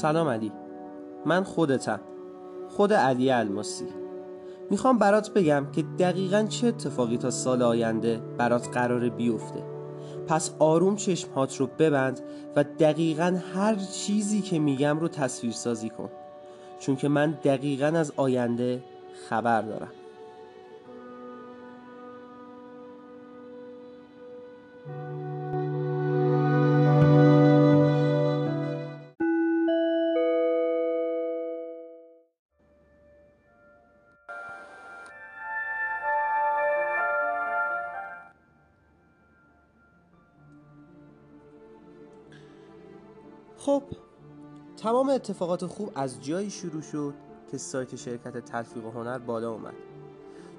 سلام علی. من خودتم. خود علی الماسی. می‌خوام برات بگم که دقیقا چه اتفاقی تا سال آینده برات قرار بیفته. پس آروم چشمهات رو ببند و دقیقا هر چیزی که میگم رو تصویر سازی کن. چون که من دقیقا از آینده خبر دارم. خب تمام اتفاقات خوب از جایی شروع شد که سایت شرکت تلفیق هنر بالا اومد.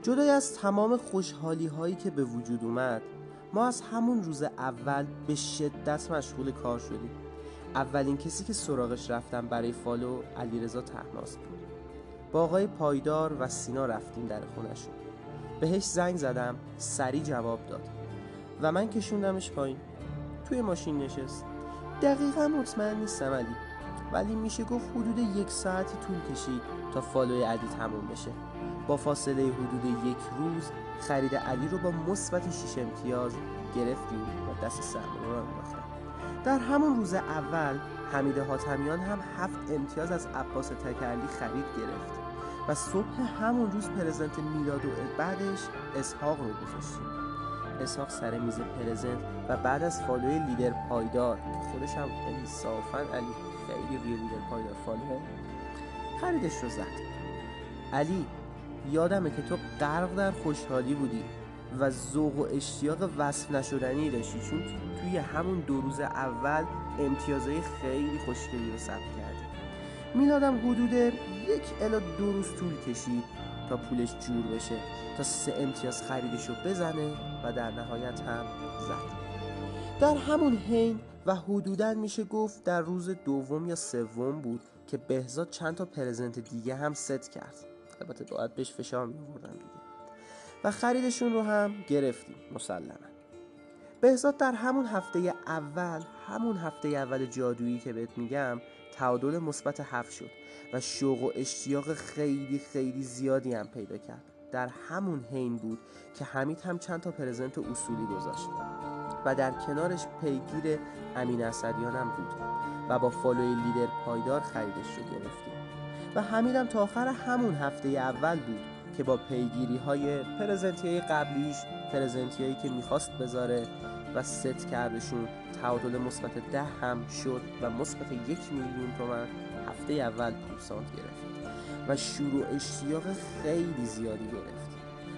جدای از تمام خوشحالی هایی که به وجود اومد ما از همون روز اول به شدت مشغول کار شدیم. اولین کسی که سراغش رفتم برای فالو علیرضا تحناس بود. با آقای پایدار و سینا رفتیم در خونشون بهش زنگ زدم سری جواب داد و من کشوندمش پایین. توی ماشین نشست. دقیقا مطمئن نیستم علی ولی میشه گفت حدود یک ساعتی طول کشید تا فالوی علی تموم بشه. با فاصله حدود یک روز خرید علی رو با مثبت 6 امتیاز گرفتیم و دست سرمایه رو انداختم در همون روز اول حمید حاتمیان هم هفت امتیاز از عباس تکرلی خرید گرفت و صبح همون روز پرزنت میلاد و بعدش اسحاق رو گذاشتیم. اسحاق سر میز پرزنت و بعد از فالوی لیدر پایدار که خودش هم انصافا علی خیلی روی لیدر پایدار فالوه. خریدش رو زد. علی یادمه که تو غرق در خوشحالی بودی و ذوق و اشتیاق وصف نشدنی داشتی چون توی همون دو روز اول امتیازهای خیلی خوشگلی رو ثبت کردی. میلادم حدود یک الا دو روز طول کشید. تا پولش جور بشه. تا سه امتیاز خریدش رو بزنه و در نهایت هم زد. در همون حین و حدودا میشه گفت در روز دوم یا سوم بود که بهزاد چند تا پرزنت دیگه هم ست کرد. البته باید بهش فشار میوردن دیگه. و خریدشون رو هم گرفتیم مسلما. بهزاد در همون هفته اول همون هفته اول جادویی که بهت میگم تعادل مثبت هفت شد و شوق و اشتیاق خیلی خیلی زیادی هم پیدا کرد. در همون حین بود که حمید هم چند تا پرزنت اصولی گذاشت و در کنارش پیگیر امین اسدیان هم بود و با فالوی لیدر پایدار خریدش رو گرفتیم. و حمیدم تا آخر همون هفته اول بود که با پیگیری های پرزنتی های قبلیش پرزنتی هایی که می‌خواست بذاره و ست کردشون تعادل مثبت ده هم شد و مثبت یک میلیون تومن هفته اول پورسانت گرفت و شروع اشتیاق خیلی زیادی گرفت.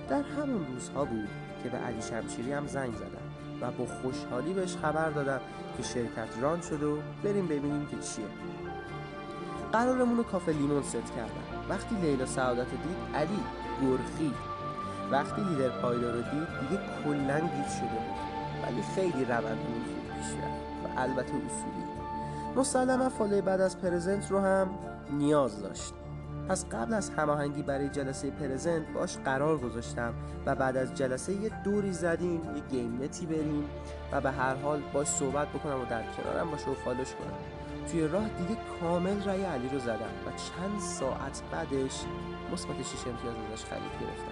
در همون روزها بود که به علی شمشیری هم زنگ زدم و با خوشحالی بهش خبر دادم که شرکت ران شده و بریم ببینیم که چیه. قرارمون رو کافه لیمون ست کردم وقتی لیلا سعادت دید علی گرخی وقتی لیدر پایدار رو دید دیگه کلا گیت شده بود. ولی خیلی روند خوب پیش رفت و البته اصولی. مسلما follow ی بعد از present رو هم نیاز داشت. پس قبل از هماهنگی برای جلسه present باش قرار گذاشتم و بعد از جلسه یه دوری زدیم یه گیم نتی بریم و به هر حال باش صحبت بکنم و در کنارم باشه و follow ش کنم. توی راه دیگه کامل رای علی رو زدم و چند ساعت بعدش مثبت 6 امتیاز ازش خرید گرفتم.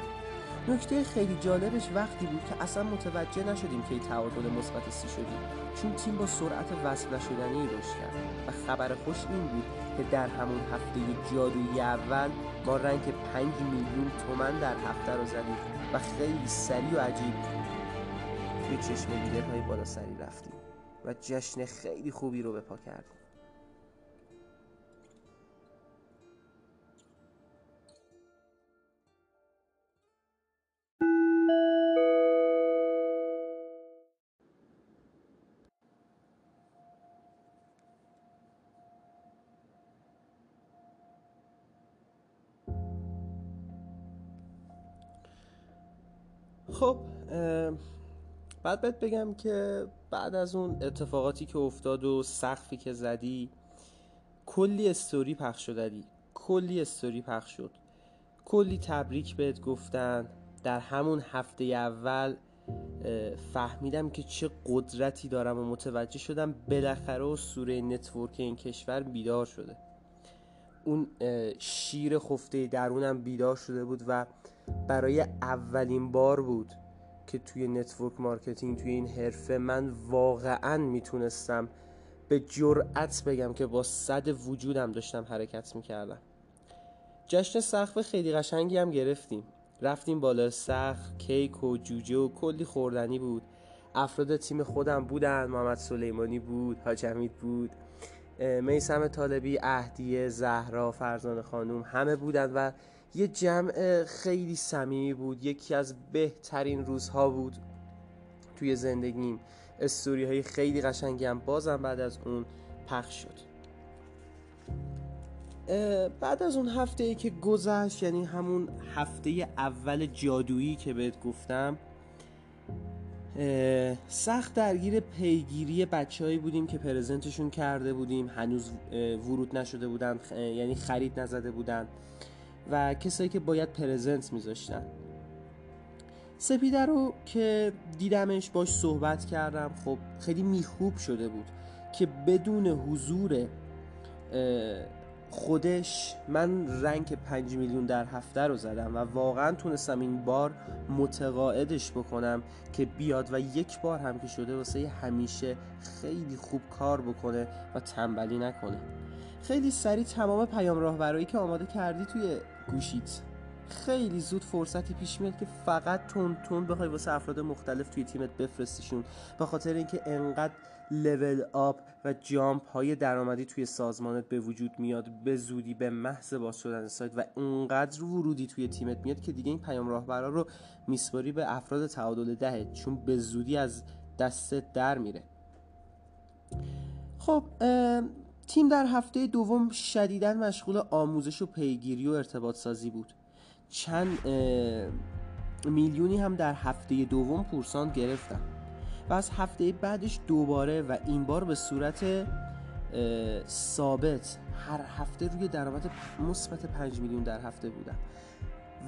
نکته خیلی جالبش وقتی بود که اصلا متوجه نشدیم که تعادل مثبت سی شدیم چون تیم با سرعت وصل نشدنی رشد کرد. و خبر خوش این بود که در همون هفته جادویی اول ما رنگ 5 میلیون تومن در هفته رو زدیم و خیلی سریع و عجیب توی چشم لیدرهای بالا سری رفتیم و جشن خیلی خوبی رو به پا کردیم. خب بعد بهت بگم که بعد از اون اتفاقاتی که افتاد و سقفی که زدی کلی استوری پخش شدی کلی استوری پخش شد. کلی تبریک بهت گفتن. در همون هفته اول فهمیدم که چه قدرتی دارم و متوجه شدم بالاخره اسطوره network این کشور بیدار شده. اون شیر خفته درونم بیدار شده بود و برای اولین بار بود که توی network marketing توی این حرفه من واقعا می‌تونستم به جرأت بگم که با صد وجودم داشتم حرکت می‌کردم. جشن سقف خیلی قشنگی هم گرفتیم. رفتیم بالا سقف کیک و جوجه و کلی خوردنی بود. افراد تیم خودم بودن محمد سلیمانی بود حاج بود میسم طالبی اهدیه زهرا فرزان خانوم همه بودن و یه جمع خیلی صمیمی بود. یکی از بهترین روزها بود توی زندگیم. استوری های خیلی قشنگی هم بازم بعد از اون پخش شد. بعد از اون هفته ای که گذشت یعنی همون هفته اول جادویی که بهت گفتم سخت درگیر پیگیری بچههایی بودیم که پرزنتشون کرده بودیم. هنوز ورود نشده بودن یعنی خرید نزده بودن. و کسایی که باید پرزنت میذاشتن. سپیده رو که دیدمش باش صحبت کردم خب خیلی میخوب شده بود که بدون حضور خودش من رنگ پنج میلیون در هفته رو زدم و واقعا تونستم این بار متقاعدش بکنم که بیاد و یک بار هم که شده واسه همیشه خیلی خوب کار بکنه و تنبلی نکنه. خیلی سریع تمام پیام راهبرایی که آماده کردی توی گوشیت. خیلی زود فرصتی پیش میاد که فقط تون تون بخوای واسه افراد مختلف توی تیمت بفرستیشون. به خاطر اینکه انقدر لول آپ و جامپ های درآمدی توی سازمانت به وجود میاد به زودی به محض باز شدن سایت و انقدر ورودی توی تیمت میاد که دیگه این پیام راهبرا رو میسپاری به افراد تعادل دهه چون به زودی از دستت در میره. خب تیم در هفته دوم شدیدا مشغول آموزش و پیگیری و ارتباط سازی بود. چند میلیونی هم در هفته دوم پورسان گرفتم و از هفته بعدش دوباره و این بار به صورت ثابت هر هفته روی درآمد مثبت 5 میلیون در هفته بودم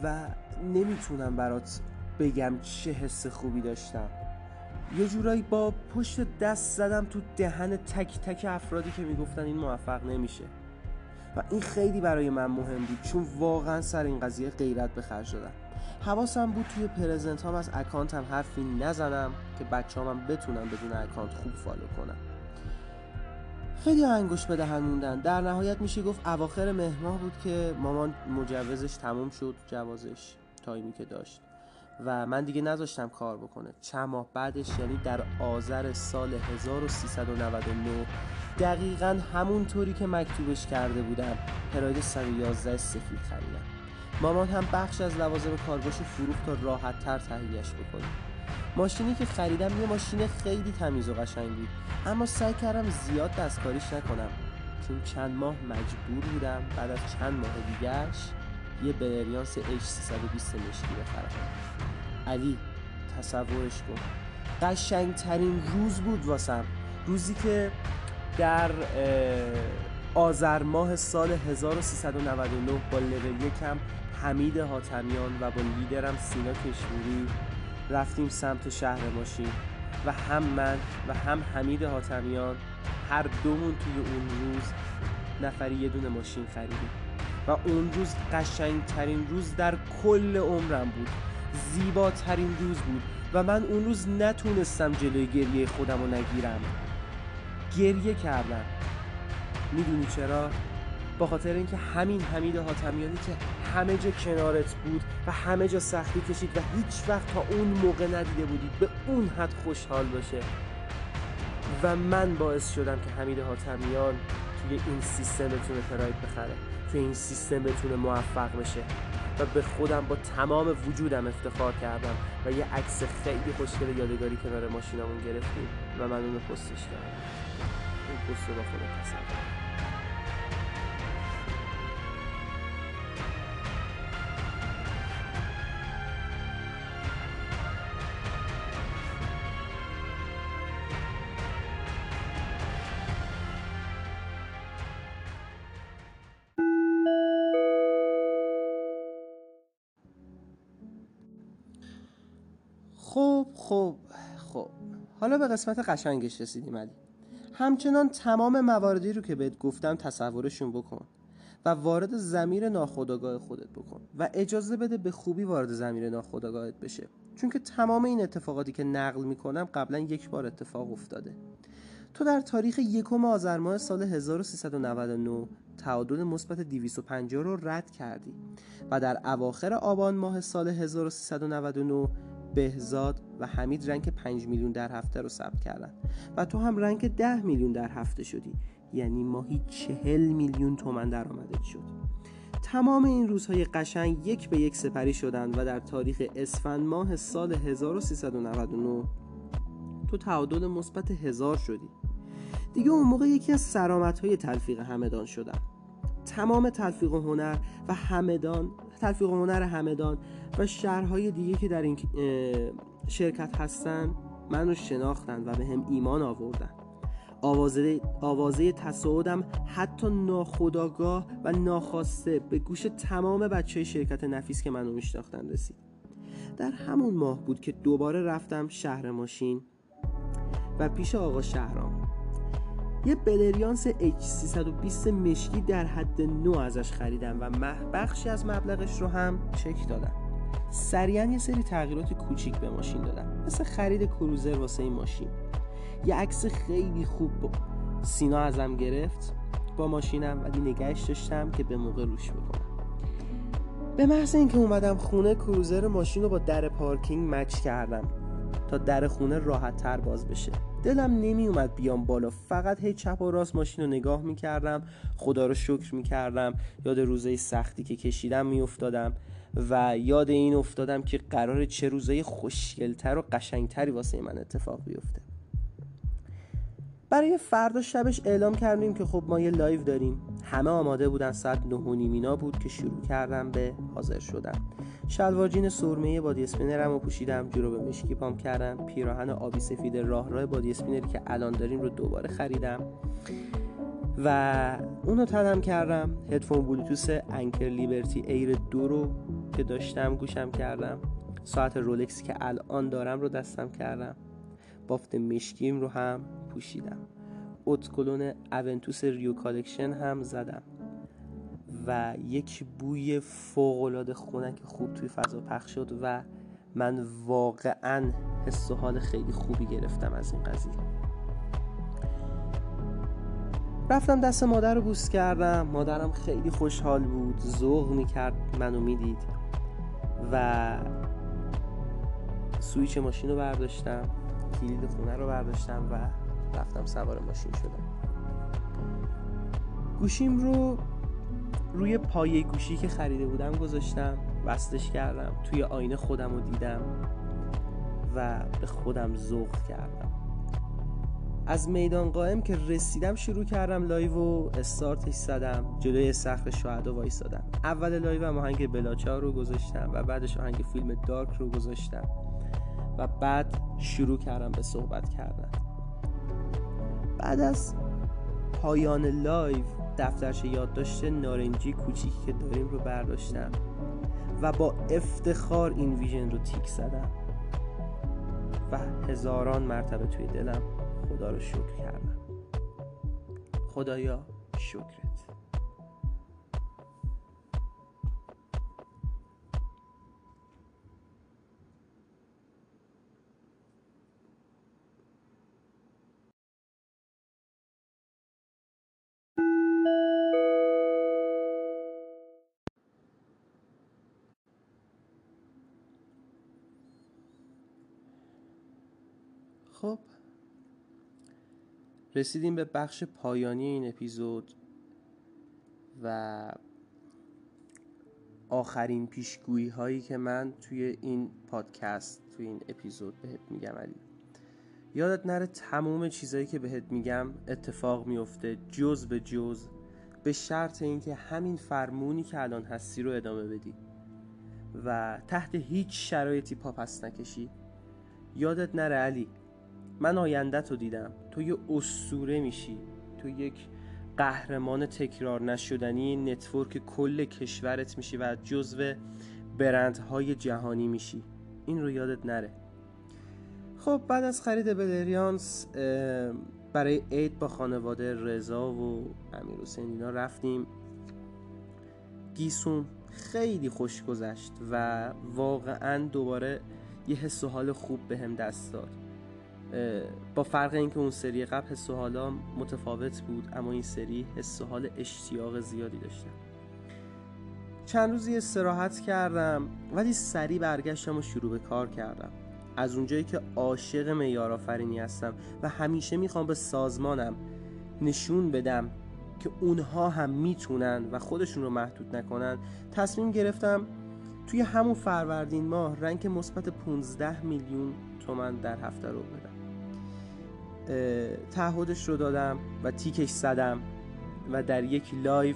و نمی‌تونم برات بگم چه حس خوبی داشتم. یه جورایی با پشت دست زدم تو دهن تک تک افرادی که می‌گفتن این موفق نمیشه. و این خیلی برای من مهم بود چون واقعا سر این قضیه غیرت به خرج دادم. حواسم بود توی present هم از account هم حرفی نزنم که بچه هم بتونم بدون account خوب follow کنم خیلی انگشت به دهن موندن. در نهایت میشه گفت اواخر مهر ماه بود که مامان مجوزش تموم شد جوازش تایمی که داشت. و من دیگه نذاشتم کار بکنه. چند ماه بعدش یعنی در آذر سال 1399 دقیقا همونطوری که مکتوبش کرده بودم پراید 111 سفید خریدم. مامان هم بخش از لوازم کارگاش فروخت تا راحت تر تهیهش بکنیم ماشینی که خریدم یه ماشین خیلی تمیز و قشنگ بود اما سعی کردم زیاد دستکاریش نکنم. چون چند ماه مجبور بودم بعد از چند ماه دیگهش یه بریانس H320 مشکی بخرم. علی تصورش کن. قشنگ ترین روز بود واسم. روزی که در آذر ماه سال 1399 با لول یکم حمید حاتمیان و با لیدرم سینا کشمیری رفتیم سمت شهر ماشین و هم من و هم حمید حاتمیان هر دومون توی اون روز نفری یه دونه ماشین خریدیم. و اون روز قشنگترین روز در کل عمرم بود. زیباترین روز بود و من اون روز نتونستم جلوی گریه خودم رو نگیرم. گریه کردم. می‌دونی چرا؟ با خاطر اینکه همین حمید حاتمیانی که همه جا کنارت بود و همه جا سختی کشید و هیچ وقت تا اون موقع ندیده بودید به اون حد خوشحال باشه. و من باعث شدم که حمید حاتمیان توی این سیستم بتونه پراید بخره توی این سیستم بتونه موفق بشه. و به خودم با تمام وجودم افتخار کردم و یه عکس خیلی خوشگل یادگاری کنار ماشینمون گرفتیم و من اونو پستش کردم. اون پست رو با خودم تصور حالا به قسمت قشنگش رسیدیم علی. همچنان تمام مواردی رو که بهت گفتم تصورشون بکن و وارد زمیر ناخودآگاه خودت بکن و اجازه بده به خوبی وارد زمیر ناخودآگاهت بشه. چون که تمام این اتفاقاتی که نقل می‌کنم قبلا یک بار اتفاق افتاده. تو در تاریخ یکم آذر ماه سال 1399 تعادل مثبت 250 رو رد کردی و در اواخر آبان ماه سال 1399 بهزاد و حمید رنگ 5 میلیون در هفته رو ثبت کردن. و تو هم رنگ 10 میلیون در هفته شدی. یعنی ماهی 40 میلیون تومن درآمدت شد. تمام این روزهای قشنگ یک به یک سپری شدند و در تاریخ اسفند ماه سال 1399 تو تعادل مثبت هزار شدی. دیگه اون موقع یکی از سرامت های تلفیق همدان شدم تمام تلفیق هنر و همدان تلفیق هنر همدان و شهرهای دیگه که در این شرکت هستن منو شناختن و به هم ایمان آوردن. آوازه, آوازه تصاعدم حتی ناخداگاه و ناخواسته به گوش تمام بچه شرکت نفیس که منو میشناختن رسید. در همون ماه بود که دوباره رفتم شهر ماشین و پیش آقا شهرام. یه بلریانس H320 مشکی در حد نو ازش خریدم و بخشی از مبلغش رو هم چک دادم. سریعا یه سری تغییرات کوچیک به ماشین دادم مثل خرید کروزر واسه این ماشین. یه عکس خیلی خوب با سینا ازم گرفت با ماشینم ولی نگهش داشتم که به موقع روش بکنم. به محض اینکه اومدم خونه کروزر ماشین رو با در پارکینگ مچ کردم تا در خونه راحت تر باز بشه. دلم نمی اومد بیام بالا. فقط هی چپ و راست ماشین رو نگاه می‌کردم خدا رو شکر می‌کردم. یاد روزای سختی که کشیدم میافتادم. و یاد این افتادم که قرار چه روزای خوشگلتر و قشنگتری واسه من اتفاق بیفته. برای فردا شبش اعلام کردیم که خب ما یه live داریم. همه آماده بودن ساعت نه و نیم اینا بود که شروع کردم به حاضر شدم شلوار جین سرمه بادی اسپینرم رو پوشیدم بوت مشکی پام کردم. پیراهن آبی سفید راه راه بادی اسپینری که الان داریم رو دوباره خریدم. و اونو تنم کردم. هدفون بلوتوث Anker Liberty Air دو رو که داشتم گوشم کردم. ساعت رولکسی که الان دارم رو دستم کردم. بافت مشکیم رو هم پوشیدم. اتکلون Aventus Rio Collection هم زدم. و یک بوی فوقالعاده خونک خوب توی فضا پخش شد و من واقعا حس و حال خیلی خوبی گرفتم از این قضیه. رفتم دست مادر رو بوس کردم. مادرم خیلی خوشحال بود. ذوق می‌کرد منو می‌دید. و سویچ ماشین رو برداشتم کلید خونه رو برداشتم و رفتم سوار ماشین شدم. گوشیم رو روی پایه گوشی که خریده بودم گذاشتم وصلش کردم توی آینه خودم رو دیدم و به خودم ذوق کردم. از میدان قائم که رسیدم شروع کردم live و استارتش زدم. جلوی سقف شهدا وایسادم اول live هم آهنگ بلاچاو رو گذاشتم و بعدش آهنگ فیلم Dark رو گذاشتم و بعد شروع کردم به صحبت کردن. بعد از پایان live دفترچه یادداشت نارنجی کوچیکی که داریم رو برداشتم و با افتخار این vision رو تیک زدم و هزاران مرتبه توی دلم خدا رو شکر کردم. خدایا شکرت. خب رسیدیم به بخش پایانی این اپیزود و آخرین پیشگویی هایی که من توی این پادکست توی این اپیزود بهت میگم علی. یادت نره تمام چیزهایی که بهت میگم اتفاق میفته جز به جز به شرط اینکه همین فرمونی که الان هستی رو ادامه بدی و تحت هیچ شرایطی پا پس نکشی. یادت نره علی من آینده تو دیدم. تو یه اسطوره میشی. تو یک قهرمان تکرار نشدنی network کل کشورت میشی و جزو برندهای جهانی میشی. این رو یادت نره. خب بعد از خرید بریلیانس برای عید با خانواده رضا و امیر اینا رفتیم. گیسون خیلی خوش گذشت و واقعا دوباره یه حس و حال خوب به دست داد. با فرق اینکه اون سری قبل حس و حالا متفاوت بود اما این سری حس و حال اشتیاق زیادی داشتم چند روزی استراحت کردم ولی سریع برگشتم و شروع به کار کردم. از اونجایی که عاشق معیار آفرینی هستم و همیشه می‌خوام به سازمانم نشون بدم که اونها هم می‌تونن و خودشون رو محدود نکنن تصمیم گرفتم توی همون فروردین ماه rank مثبت 15 میلیون تومن در هفته رو بدم. تعهدش رو دادم و تیکش زدم و در یک live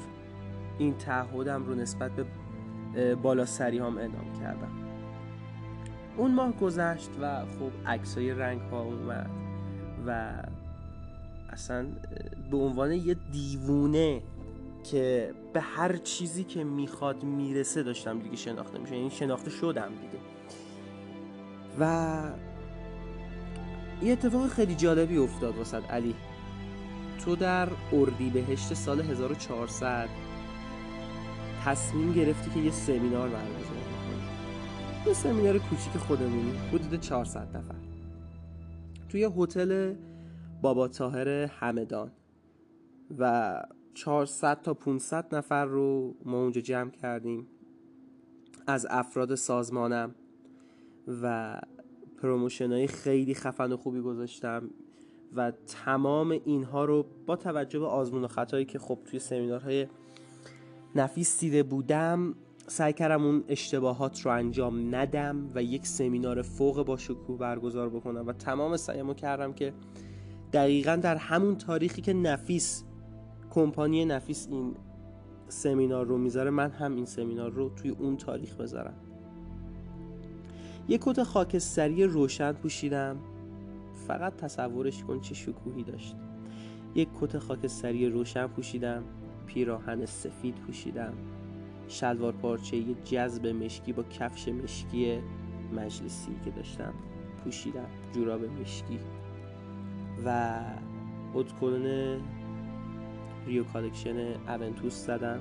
این تعهدم رو نسبت به بالا سری هم اعلام کردم. اون ماه گذشت و خب عکسای rank ها اومد و اصلا به عنوان یه دیوونه که به هر چیزی که می‌خواد می‌رسه داشتم دیگه شناخته میشه یعنی شناخته شدم دیگه. و یه اتفاق خیلی جالبی افتاد واسد علی. تو در بهشت سال 1400 تصمیم گرفتی که یه سمینار برگزار کنی یه سمینار کوچیک خودمونی حدود 400 نفر. توی هتل بابا طاهر همدان. و 400 تا 500 نفر رو ما اونجا جمع کردیم. از افراد سازمانم و promotion های خیلی خفن و خوبی گذاشتم و تمام اینها رو با توجه به آزمون و خطایی که خب توی سمینارهای نفیس دیده بودم سعی کردم اون اشتباهات رو انجام ندم و یک سمینار فوق با شکوه برگزار بکنم و تمام سعیمو کردم که دقیقا در همون تاریخی که نفیس کمپانی نفیس این سمینار رو می‌ذاره من هم این سمینار رو توی اون تاریخ بذارم. یک کت خاکستری روشن پوشیدم. فقط تصورش کن چه شکوهی داشت. یک کت خاکستری روشن پوشیدم پیراهن سفید پوشیدم. شلوار پارچه جذب مشکی با کفش مشکی مجلسی که داشتم پوشیدم جوراب مشکی. و ادکلون Rio Collection Aventus زدم.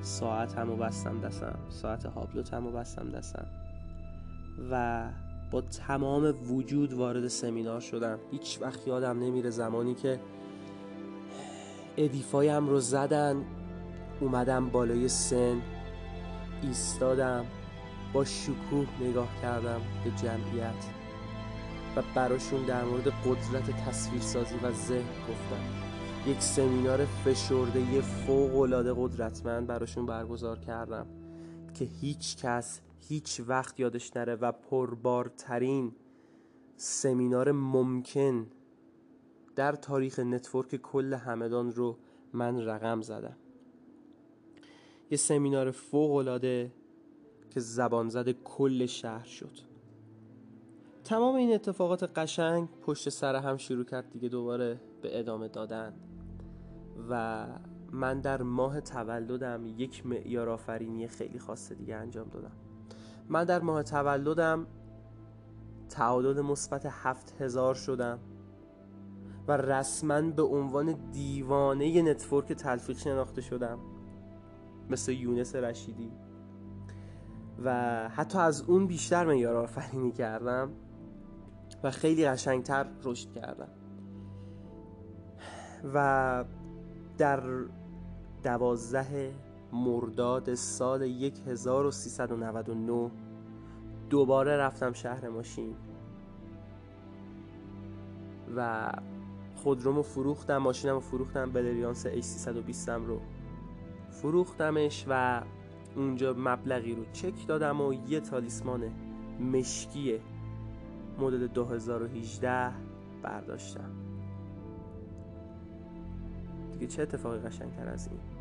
ساعتمو بستم دستم ساعت Hublot مو بستم دستم. و با تمام وجود وارد سمینار شدم. هیچ وقت یادم نمیره زمانی که edify م رو زدن اومدم بالای سن ایستادم با شکوه نگاه کردم به جمعیت و براشون در مورد قدرت تصویرسازی و ذهن گفتم. یک سمینار فشرده فوق العاده قدرتمند براشون برگزار کردم که هیچ کس هیچ وقت یادش نره و پربارترین سمینار ممکن در تاریخ نتورک کل همدان رو من رقم زدم. یه سمینار فوق العاده که زبان زده کل شهر شد. تمام این اتفاقات قشنگ پشت سر هم شروع کرد دیگه دوباره به ادامه دادن. و من در ماه تولدم یک معیار آفرینی خیلی خاص دیگه انجام دادم. من در ماه تولدم تعادل مثبت هفت هزار شدم و رسما به عنوان دیوانه نتورک تلفیق شناخته شدم مثل یونس رشیدی. و حتی از اون بیشتر معیار آفرینی کردم و خیلی قشنگتر رشد کردم. و در دوازده مرداد سال 1399 دوباره رفتم شهر ماشین و خودرومو فروختم ماشینمو فروختم بلریانس H320 رو فروختمش و اونجا مبلغی رو چک دادم و یه تالیسمان مشکی مدل 2018 برداشتم. دیگه چه اتفاقی قشنگتر از این؟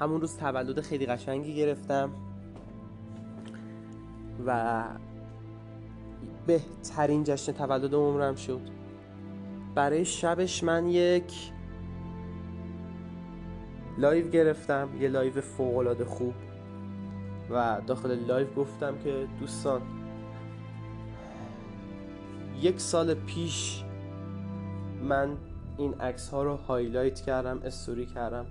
همون روز تولد خیلی قشنگی گرفتم و بهترین جشن تولد عمرم شد. برای شبش من یک لایو گرفتم یه لایو فوق خوب. و داخل live گفتم که دوستان یک سال پیش من این عکس ها رو highlight کردم استوری کردم.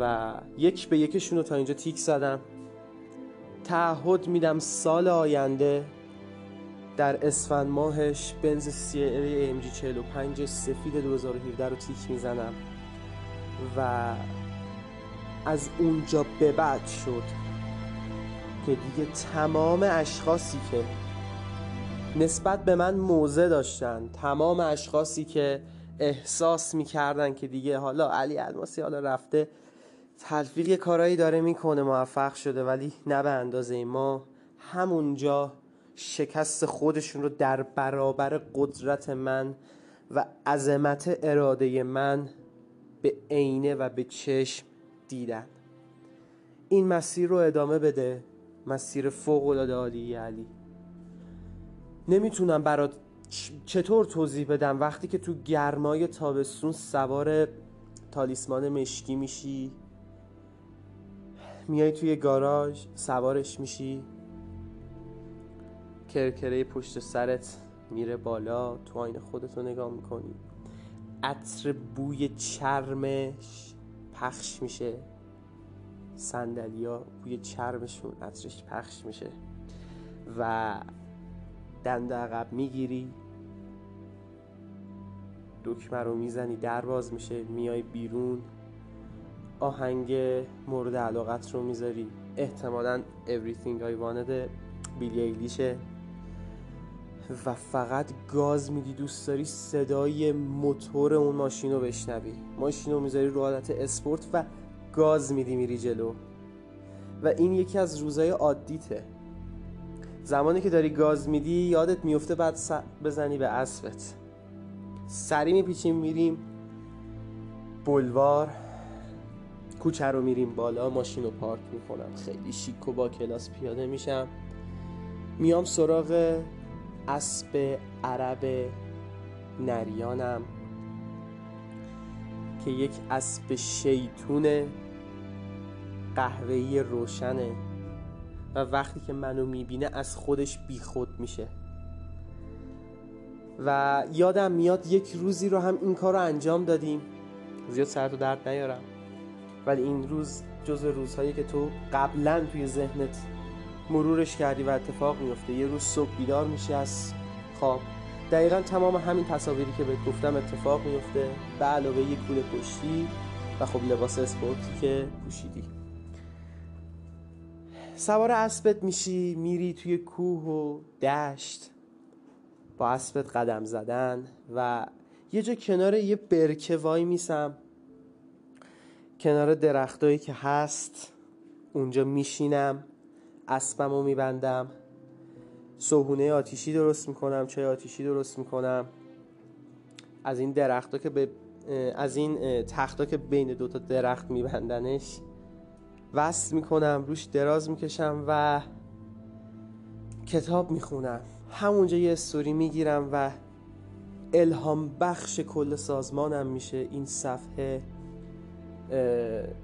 و یک به یکشون رو تا اینجا tick زدم. تعهد میدم سال آینده در اسفند ماهش بنز C AMG 45 سفید 2017 رو tick می‌زنم و از اونجا به بعد شد که دیگه تمام اشخاصی که نسبت به من موزه داشتن تمام اشخاصی که احساس می‌کردن که دیگه حالا علی الماسی حالا رفته تلفیق کارایی داره می‌کنه موفق شده ولی نه به اندازه ما. همونجا شکست خودشون رو در برابر قدرت من و عظمت اراده من به عینه و به چشم دیدن. این مسیر رو ادامه بده مسیر فوق العاده عالی علی. نمی‌تونم برات چطور توضیح بدم؟ وقتی که تو گرمای تابستون سوار تالیسمان مشکی میشی میای توی گاراژ سوارش میشی. کرکره پشت سرت میره بالا تو آینه خودتو نگاه می‌کنی. عطر بوی چرمش پخش میشه. سندلیا بوی چرمشون عطرش پخش میشه. و دند عقب می‌گیری. دکمه رو می‌زنی در باز میشه. میای بیرون. آهنگ مورد علاقت رو می‌ذاری. احتمالا Everything I Wanted بیلی ایلیشه و فقط گاز میدی دوست داری صدای موتور اون ماشین رو بشنوی. ماشین رو می‌ذاری رو حالت اسپورت و گاز میدی میری جلو. و این یکی از روزای عادیته. زمانی که داری گاز میدی یادت میفته بعد بزنی به اسبت. سری میپیچیم میریم بلوار. کوچه رو میریم بالا ماشین رو پارک می‌کنم. خیلی شیک و با کلاس پیاده میشم. میام سراغ اسب عرب نریانم که یک اسب شیطون قهوه‌ای روشنه و وقتی که منو می‌بینه از خودش بیخود میشه. و یادم میاد یک روزی رو هم این کار رو انجام دادیم. زیاد سرت و درد نیارم. ولی این روز جز روزهایی که تو قبلا توی ذهنت مرورش کردی و اتفاق میفته یه روز صبح بیدار میشی از خواب. دقیقا تمام همین تصاویری که بهت گفتم اتفاق میفته به علاوه یک کوله پشتی و خب لباس اسپورتی که پوشیدی. سوار اسبت میشی میری توی کوه و دشت با اسبت قدم زدن و یه جا کنار یه برکه وای میسم. کنار درختایی که هست اونجا میشینم اسبم رو میبندم. صهونه آتیشی درست می‌کنم چای آتیشی درست می‌کنم. از این درخت که به از این تختا که بین دوتا درخت میبندنش وصل می‌کنم روش دراز می‌کشم و کتاب می‌خونم. همونجا یه استوری می‌گیرم و الهام بخش کل سازمانم میشه این صفحه.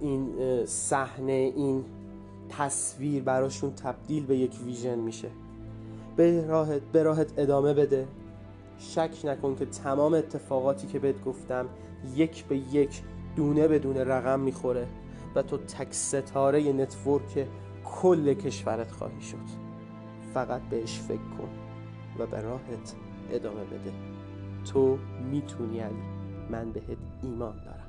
این صحنه این تصویر براشون تبدیل به یک vision میشه. به راهت, به راهت ادامه بده. شک نکن که تمام اتفاقاتی که بهت گفتم یک به یک دونه به دونه رقم می‌خوره و تو تک ستاره network کل کشورت خواهی شد. فقط بهش فکر کن و به راحت ادامه بده. تو می‌تونی علی. من بهت ایمان دارم.